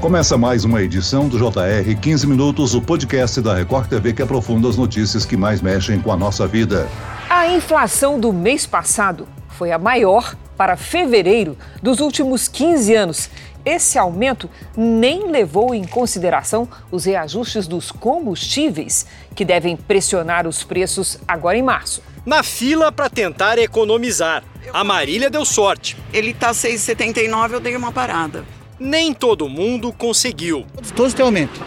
Começa mais uma edição do JR 15 Minutos, o podcast da Record TV que aprofunda as notícias que mais mexem com a nossa vida. A inflação do mês passado foi a maior para fevereiro dos últimos 15 anos. Esse aumento nem levou em consideração os reajustes dos combustíveis, que devem pressionar os preços agora em março. Na fila para tentar economizar, a Marília deu sorte. Ele tá 6,79, eu dei uma parada. Nem todo mundo conseguiu. Todos têm aumento.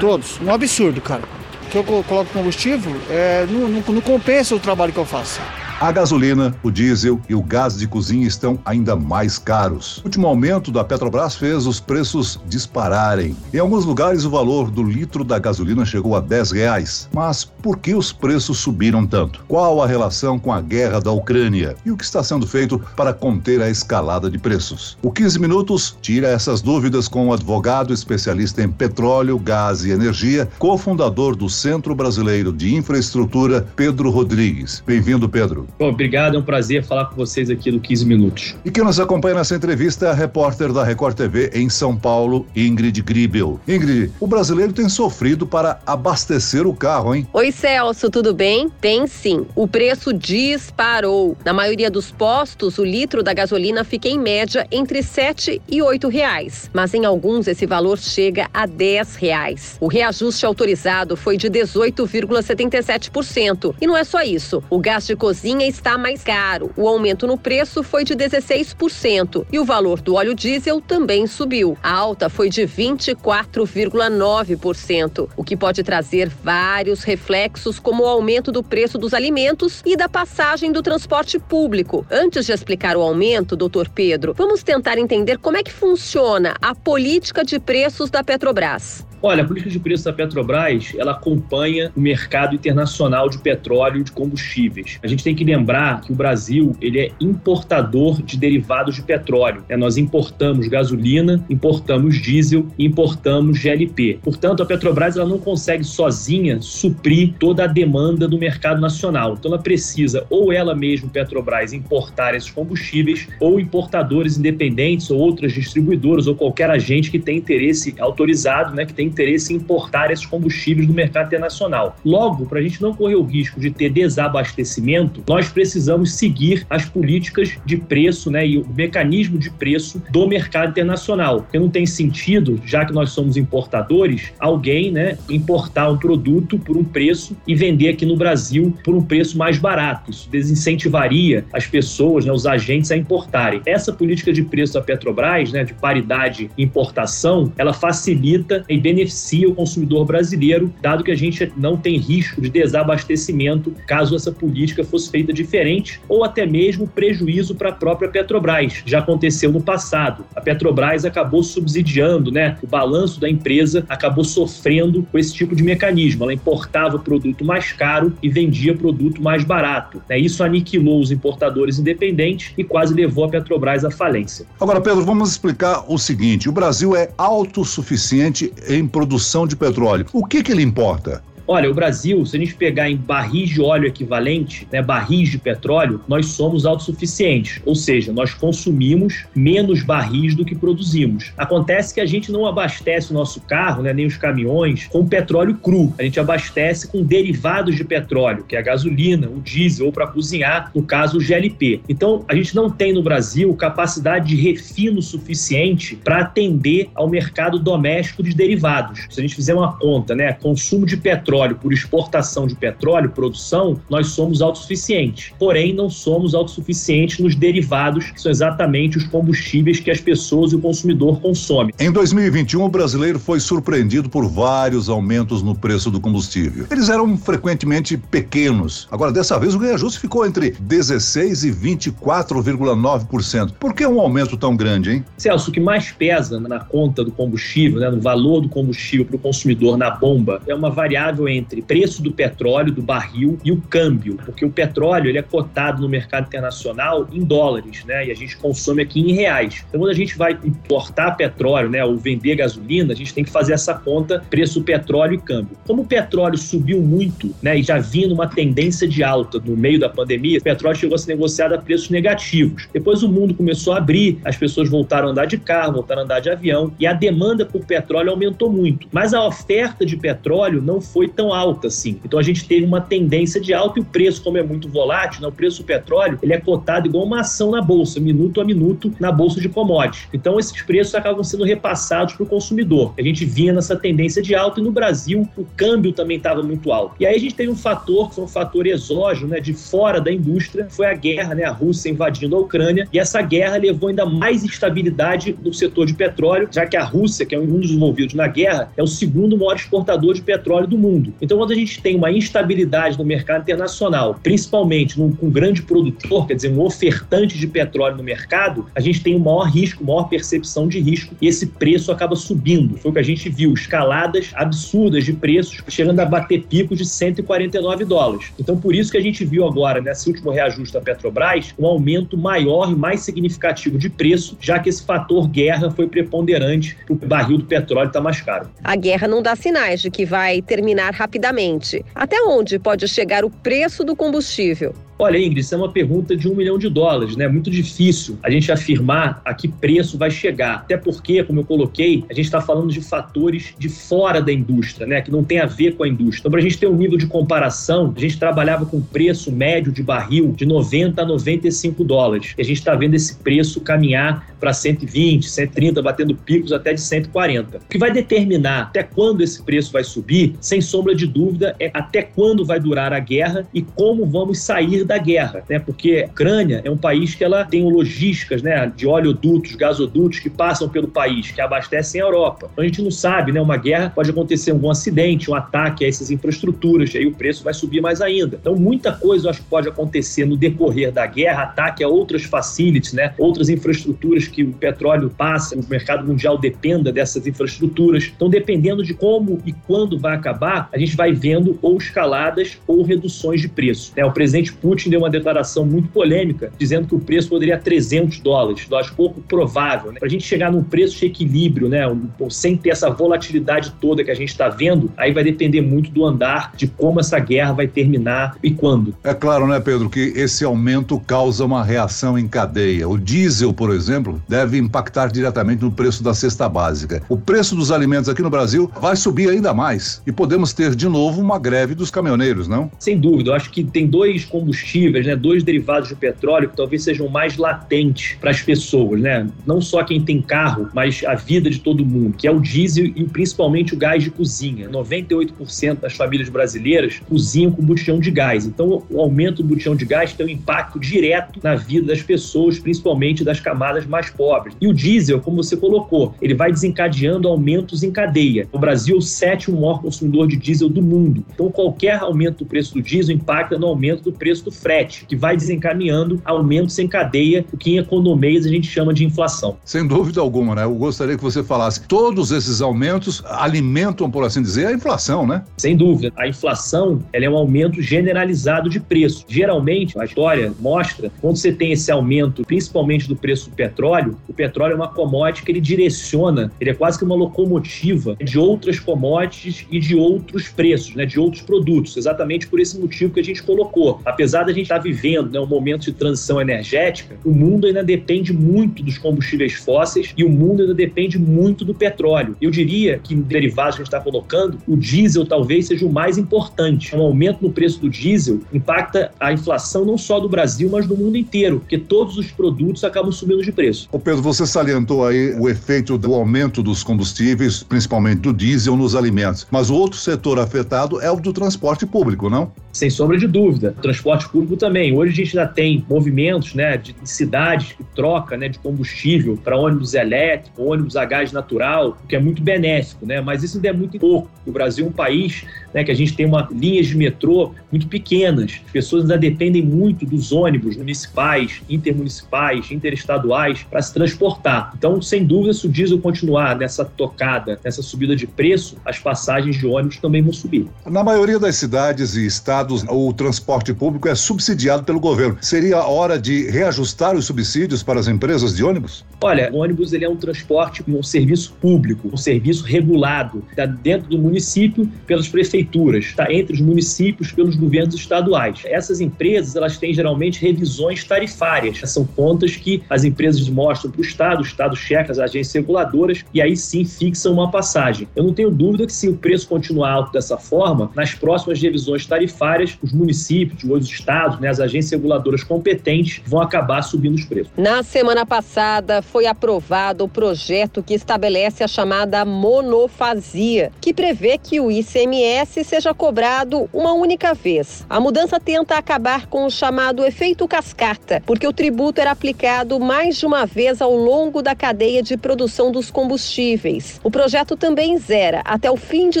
Todos. Um absurdo, cara. O que eu coloco combustível é, não, não, não compensa o trabalho que eu faço. A gasolina, o diesel e o gás de cozinha estão ainda mais caros. O último aumento da Petrobras fez os preços dispararem. Em alguns lugares, o valor do litro da gasolina chegou a 10 reais. Mas por que os preços subiram tanto? Qual a relação com a guerra da Ucrânia? E o que está sendo feito para conter a escalada de preços? O 15 Minutos tira essas dúvidas com o advogado especialista em petróleo, gás e energia, cofundador do Centro Brasileiro de Infraestrutura, Pedro Rodrigues. Bem-vindo, Pedro. Bom, obrigado, é um prazer falar com vocês aqui no 15 Minutos. E quem nos acompanha nessa entrevista é a repórter da Record TV em São Paulo, Ingrid Gribel. Ingrid, o brasileiro tem sofrido para abastecer o carro, hein? Oi, Celso, tudo bem? Tem sim. O preço disparou. Na maioria dos postos, o litro da gasolina fica em média entre 7 e 8 reais. Mas em alguns esse valor chega a 10 reais. O reajuste autorizado foi de 18,77%. E não é só isso. O gás de cozinha está mais caro. O aumento no preço foi de 16% e o valor do óleo diesel também subiu. A alta foi de 24,9%, o que pode trazer vários reflexos, como o aumento do preço dos alimentos e da passagem do transporte público. Antes de explicar o aumento, doutor Pedro, vamos tentar entender como é que funciona a política de preços da Petrobras. Olha, a política de preços da Petrobras, ela acompanha o mercado internacional de petróleo e de combustíveis. A gente tem que lembrar que o Brasil, ele é importador de derivados de petróleo. É, nós importamos gasolina, importamos diesel importamos GLP. Portanto, a Petrobras ela não consegue sozinha suprir toda a demanda do mercado nacional. Então, ela precisa ou ela mesma, Petrobras, importar esses combustíveis ou importadores independentes ou outras distribuidoras ou qualquer agente que tenha interesse autorizado, né, que tem interesse em importar esses combustíveis do mercado internacional. Logo, para a gente não correr o risco de ter desabastecimento, nós precisamos seguir as políticas de preço né, e o mecanismo de preço do mercado internacional. Porque não tem sentido, já que nós somos importadores, alguém né, importar um produto por um preço e vender aqui no Brasil por um preço mais barato. Isso desincentivaria as pessoas, né, os agentes a importarem. Essa política de preço da Petrobras, né, de paridade importação, ela facilita e beneficia beneficia o consumidor brasileiro, dado que a gente não tem risco de desabastecimento caso essa política fosse feita diferente ou até mesmo prejuízo para a própria Petrobras. Já aconteceu no passado. A Petrobras acabou subsidiando, né? O balanço da empresa acabou sofrendo com esse tipo de mecanismo. Ela importava produto mais caro e vendia produto mais barato. Né? Isso aniquilou os importadores independentes e quase levou a Petrobras à falência. Agora, Pedro, vamos explicar o seguinte: o Brasil é autossuficiente em produção de petróleo. O que, que ele importa? Olha, o Brasil, se a gente pegar em barris de óleo equivalente, né, barris de petróleo, nós somos autossuficientes, ou seja, nós consumimos menos barris do que produzimos. Acontece que a gente não abastece o nosso carro, né, nem os caminhões, com petróleo cru. A gente abastece com derivados de petróleo, que é a gasolina, o diesel, ou para cozinhar, no caso, o GLP. Então, a gente não tem no Brasil capacidade de refino suficiente para atender ao mercado doméstico de derivados. Se a gente fizer uma conta, né, consumo de petróleo petróleo por exportação de petróleo, produção, nós somos autossuficientes. Porém, não somos autossuficientes nos derivados, que são exatamente os combustíveis que as pessoas e o consumidor consomem. Em 2021, o brasileiro foi surpreendido por vários aumentos no preço do combustível. Eles eram frequentemente pequenos. Agora, dessa vez, o reajuste ficou entre 16% e 24,9%. Por que um aumento tão grande, hein? Celso, o que mais pesa na conta do combustível, né, no valor do combustível para o consumidor na bomba, é uma variável entre preço do petróleo, do barril e o câmbio, porque o petróleo ele é cotado no mercado internacional em dólares, né? E a gente consome aqui em reais. Então, quando a gente vai importar petróleo, né, ou vender gasolina, a gente tem que fazer essa conta preço petróleo e câmbio. Como o petróleo subiu muito, né, e já vinha numa tendência de alta no meio da pandemia, o petróleo chegou a ser negociado a preços negativos. Depois o mundo começou a abrir, as pessoas voltaram a andar de carro, voltaram a andar de avião e a demanda por petróleo aumentou muito. Mas a oferta de petróleo não foi tão alta assim. Então a gente teve uma tendência de alta e o preço, como é muito volátil, né, o preço do petróleo, ele é cotado igual uma ação na bolsa, minuto a minuto na bolsa de commodities. Então esses preços acabam sendo repassados para o consumidor. A gente vinha nessa tendência de alta e no Brasil o câmbio também estava muito alto. E aí a gente teve um fator que foi um fator exógeno, né, de fora da indústria, foi a guerra, né, a Rússia invadindo a Ucrânia, e essa guerra levou ainda mais instabilidade no setor de petróleo, já que a Rússia, que é um dos envolvidos na guerra, é o segundo maior exportador de petróleo do mundo. Então, quando a gente tem uma instabilidade no mercado internacional, principalmente num, um grande produtor, quer dizer, um ofertante de petróleo no mercado, a gente tem um maior risco, maior percepção de risco, e esse preço acaba subindo. Foi o que a gente viu, escaladas absurdas de preços, chegando a bater picos de 149 dólares. Então, por isso que a gente viu agora, nesse último reajuste da Petrobras, um aumento maior e mais significativo de preço, já que esse fator guerra foi preponderante o barril do petróleo estar tá mais caro. A guerra não dá sinais de que vai terminar rapidamente. Até onde pode chegar o preço do combustível? Olha, Ingrid, isso é uma pergunta de um milhão de dólares, né? Muito difícil a gente afirmar a que preço vai chegar. Até porque, como eu coloquei, a gente está falando de fatores de fora da indústria, né? Que não tem a ver com a indústria. Então, para a gente ter um nível de comparação, a gente trabalhava com preço médio de barril de 90 a 95 dólares. E a gente está vendo esse preço caminhar para 120, 130, batendo picos até de 140. O que vai determinar até quando esse preço vai subir, sem sombra de dúvida, é até quando vai durar a guerra e como vamos sair da guerra, né? Porque a Ucrânia é um país que ela tem logísticas, né, de oleodutos, gasodutos que passam pelo país, que abastecem a Europa. Então a gente não sabe, né, uma guerra pode acontecer algum acidente, um ataque a essas infraestruturas, e aí o preço vai subir mais ainda. Então muita coisa eu acho que pode acontecer no decorrer da guerra, ataque a outras facilities, né, outras infraestruturas que o petróleo passa, o mercado mundial dependa dessas infraestruturas. Então dependendo de como e quando vai acabar, a gente vai vendo ou escaladas ou reduções de preço. Né? O presidente Putin Putin deu uma declaração muito polêmica, dizendo que o preço poderia a 300 dólares. Eu acho pouco provável. Né? Para a gente chegar num preço de equilíbrio, né? Um, sem ter essa volatilidade toda que a gente está vendo, aí vai depender muito do andar, de como essa guerra vai terminar e quando. É claro, né, Pedro, que esse aumento causa uma reação em cadeia. O diesel, por exemplo, deve impactar diretamente no preço da cesta básica. O preço dos alimentos aqui no Brasil vai subir ainda mais e podemos ter de novo uma greve dos caminhoneiros, não? Sem dúvida. Eu acho que tem dois combustíveis combustíveis, né, dois derivados de petróleo que talvez sejam mais latentes para as pessoas, né? Não só quem tem carro, mas a vida de todo mundo, que é o diesel e principalmente o gás de cozinha. 98% das famílias brasileiras cozinham com botijão de gás. Então, o aumento do botijão de gás tem um impacto direto na vida das pessoas, principalmente das camadas mais pobres. E o diesel, como você colocou, ele vai desencadeando aumentos em cadeia. O Brasil é o sétimo maior consumidor de diesel do mundo. Então, qualquer aumento do preço do diesel impacta no aumento do preço do frete, que vai desencaminhando aumentos em cadeia, o que em economias a gente chama de inflação. Sem dúvida alguma, né? Eu gostaria que você falasse. Todos esses aumentos alimentam, por assim dizer, a inflação, né? Sem dúvida. A inflação ela é um aumento generalizado de preço. Geralmente, a história mostra, quando você tem esse aumento, principalmente do preço do petróleo, o petróleo é uma commodity que ele direciona, ele é quase que uma locomotiva de outras commodities e de outros preços, né? De outros produtos, exatamente por esse motivo que a gente colocou. Apesar a gente está vivendo né, um momento de transição energética, o mundo ainda depende muito dos combustíveis fósseis e o mundo ainda depende muito do petróleo. Eu diria que, em derivados que a gente está colocando, o diesel talvez seja o mais importante. Um aumento no preço do diesel impacta a inflação não só do Brasil, mas do mundo inteiro, porque todos os produtos acabam subindo de preço. Ô Pedro, você salientou aí o efeito do aumento dos combustíveis, principalmente do diesel, nos alimentos. Mas o outro setor afetado é o do transporte público, não? Sem sombra de dúvida. O transporte público também. Hoje a gente já tem movimentos né, de cidades que troca né, de combustível para ônibus elétrico, ônibus a gás natural, o que é muito benéfico, né? mas isso ainda é muito pouco. O Brasil é um país né, que a gente tem uma linhas de metrô muito pequenas. As pessoas ainda dependem muito dos ônibus municipais, intermunicipais, interestaduais para se transportar. Então, sem dúvida, se o diesel continuar nessa tocada, nessa subida de preço, as passagens de ônibus também vão subir. Na maioria das cidades e estados, o transporte público é subsidiado pelo governo. Seria hora de reajustar os subsídios para as empresas de ônibus? Olha, o ônibus ele é um transporte, um serviço público, um serviço regulado, está dentro do município pelas prefeituras, está entre os municípios pelos governos estaduais. Essas empresas elas têm geralmente revisões tarifárias, são contas que as empresas mostram para o Estado, o Estado checa as agências reguladoras e aí sim fixam uma passagem. Eu não tenho dúvida que se o preço continuar alto dessa forma, nas próximas revisões tarifárias, os municípios, os estados, né, as agências reguladoras competentes vão acabar subindo os preços. Na semana passada foi aprovado o projeto que estabelece a chamada monofasia, que prevê que o ICMS seja cobrado uma única vez. A mudança tenta acabar com o chamado efeito cascata, porque o tributo era aplicado mais de uma vez ao longo da cadeia de produção dos combustíveis. O projeto também zera, até o fim de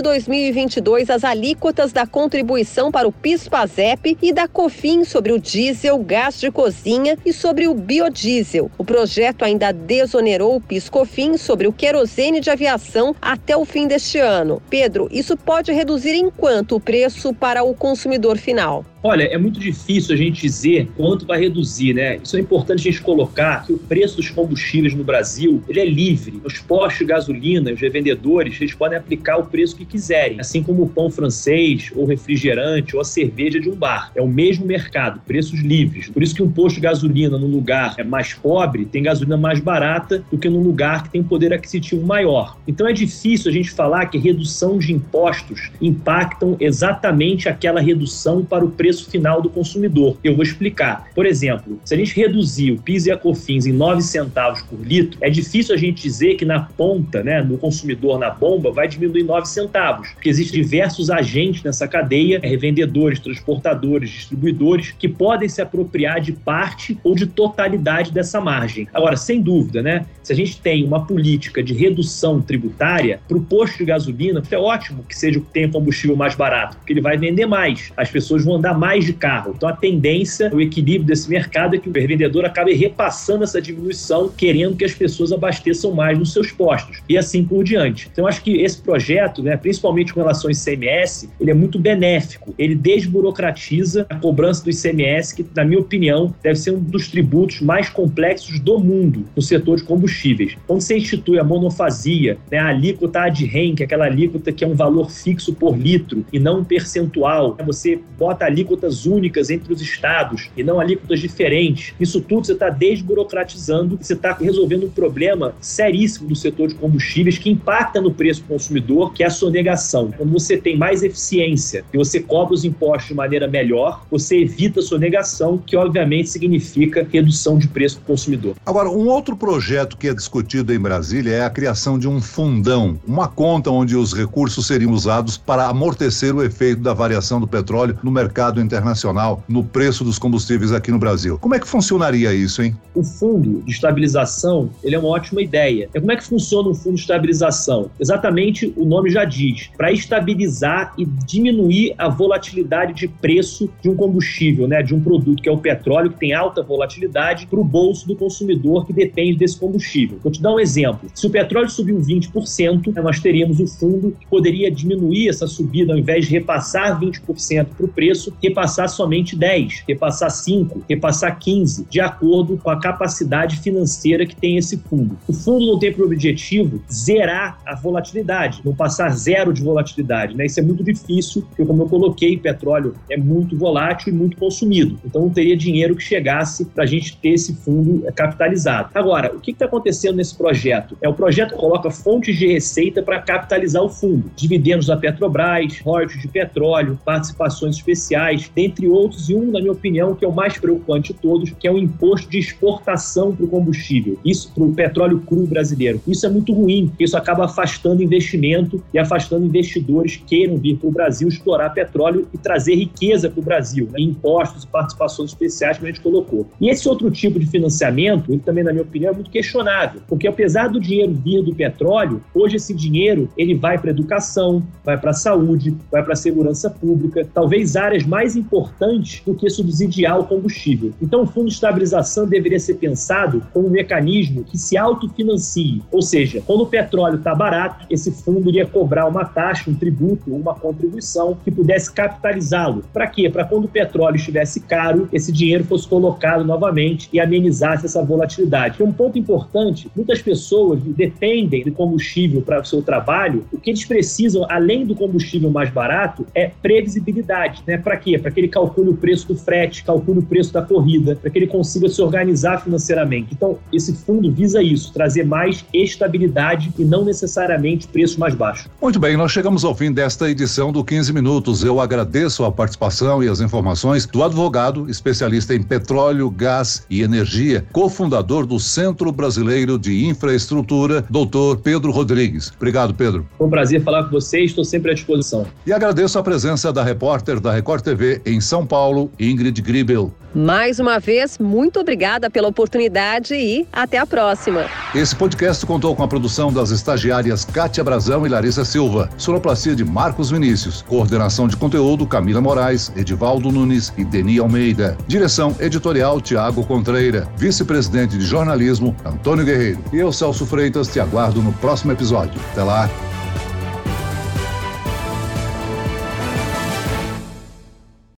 2022, as alíquotas da contribuição para o PIS-PASEP e da COFIN sobre o diesel, gás de cozinha e sobre o biodiesel. O projeto ainda desonerou o PIS-COFIN sobre o querosene de aviação até o fim deste ano. Pedro, isso pode reduzir em quanto o preço para o consumidor final? Olha, é muito difícil a gente dizer quanto vai reduzir, né? Isso é importante a gente colocar que o preço dos combustíveis no Brasil, ele é livre. Os postos de gasolina, os revendedores, eles podem aplicar o preço que quiserem, assim como o pão francês, ou refrigerante, ou a cerveja de um bar. É o mesmo mercado, preços livres. Por isso que um posto de gasolina num lugar é mais pobre tem gasolina mais barata do que num lugar que tem poder aquisitivo maior. Então é difícil a gente falar que redução de impostos impactam exatamente aquela redução para o preço preço final do consumidor. Eu vou explicar. Por exemplo, se a gente reduzir o PIS e a COFINS em 9 centavos por litro, é difícil a gente dizer que na ponta, né, no consumidor, na bomba, vai diminuir 9 centavos, porque existem diversos agentes nessa cadeia, revendedores, transportadores, distribuidores, que podem se apropriar de parte ou de totalidade dessa margem. Agora, sem dúvida, né, se a gente tem uma política de redução tributária para o posto de gasolina, é ótimo que seja o que tenha combustível mais barato, porque ele vai vender mais, as pessoas vão andar mais de carro. Então a tendência, o equilíbrio desse mercado é que o revendedor acabe repassando essa diminuição, querendo que as pessoas abasteçam mais nos seus postos e assim por diante. Então acho que esse projeto, né, principalmente com relação ao ICMS, ele é muito benéfico. Ele desburocratiza a cobrança do ICMS, que na minha opinião deve ser um dos tributos mais complexos do mundo no setor de combustíveis. Quando você institui a monofasia, né, a alíquota ad rem, que é aquela alíquota que é um valor fixo por litro e não um percentual, né, você bota a alíquotas únicas entre os estados e não alíquotas diferentes. Isso tudo você está desburocratizando, você está resolvendo um problema seríssimo do setor de combustíveis que impacta no preço do consumidor, que é a sonegação. Quando você tem mais eficiência e você cobra os impostos de maneira melhor, você evita a sonegação, que obviamente significa redução de preço para o consumidor. Agora, um outro projeto que é discutido em Brasília é a criação de um fundão, uma conta onde os recursos seriam usados para amortecer o efeito da variação do petróleo no mercado mercado internacional no preço dos combustíveis aqui no Brasil. Como é que funcionaria isso, hein? O fundo de estabilização, ele é uma ótima ideia. E como é que funciona o fundo de estabilização? Exatamente o nome já diz, para estabilizar e diminuir a volatilidade de preço de um combustível, né, de um produto que é o petróleo, que tem alta volatilidade, para o bolso do consumidor que depende desse combustível. Vou te dar um exemplo. Se o petróleo subiu 20%, nós teríamos o fundo que poderia diminuir essa subida, ao invés de repassar 20% para o preço, repassar somente 10, repassar 5, repassar 15, de acordo com a capacidade financeira que tem esse fundo. O fundo não tem por objetivo zerar a volatilidade, não passar zero de volatilidade, né? Isso é muito difícil, porque como eu coloquei, petróleo é muito volátil e muito consumido. Então não teria dinheiro que chegasse para a gente ter esse fundo capitalizado. Agora, o que está acontecendo nesse projeto? É o projeto coloca fontes de receita para capitalizar o fundo, dividendos da Petrobras, royalties de petróleo, participações especiais federais, dentre outros, e um, na minha opinião, que é o mais preocupante de todos, que é o imposto de exportação para o combustível, isso para o petróleo cru brasileiro. Isso é muito ruim, isso acaba afastando investimento e afastando investidores que queiram vir para o Brasil explorar petróleo e trazer riqueza para o Brasil, né? impostos e participações especiais, como a gente colocou. E esse outro tipo de financiamento, ele também, na minha opinião, é muito questionável, porque apesar do dinheiro vir do petróleo, hoje esse dinheiro ele vai para educação, vai para saúde, vai para segurança pública, talvez áreas mais importantes do que subsidiar o combustível. Então, o fundo de estabilização deveria ser pensado como um mecanismo que se autofinancie, ou seja, quando o petróleo está barato, esse fundo iria cobrar uma taxa, um tributo, uma contribuição que pudesse capitalizá-lo. Para quê? Para quando o petróleo estivesse caro, esse dinheiro fosse colocado novamente e amenizasse essa volatilidade. É um ponto importante, muitas pessoas dependem do combustível para o seu trabalho, o que eles precisam, além do combustível mais barato, é previsibilidade. Né? Para quê? Para que ele calcule o preço do frete, calcule o preço da corrida, para que ele consiga se organizar financeiramente. Então, esse fundo visa isso, trazer mais estabilidade e não necessariamente preço mais baixo. Muito bem, nós chegamos ao fim desta edição do 15 Minutos. Eu agradeço a participação e as informações do advogado, especialista em petróleo, gás e energia, cofundador do Centro Brasileiro de Infraestrutura, doutor Pedro Rodrigues. Obrigado, Pedro. Foi um prazer falar com vocês, estou sempre à disposição. E agradeço a presença da repórter da Record TV em São Paulo, Ingrid Gribel. Mais uma vez, muito obrigada pela oportunidade e até a próxima. Esse podcast contou com a produção das estagiárias Kátia Brazão e Larissa Silva, sonoplastia de Marcos Vinícius, coordenação de conteúdo Camila Moraes, Edivaldo Nunes e Deni Almeida, direção editorial Tiago Contreira, vice-presidente de jornalismo Antônio Guerreiro. E eu, Celso Freitas, te aguardo no próximo episódio. Até lá.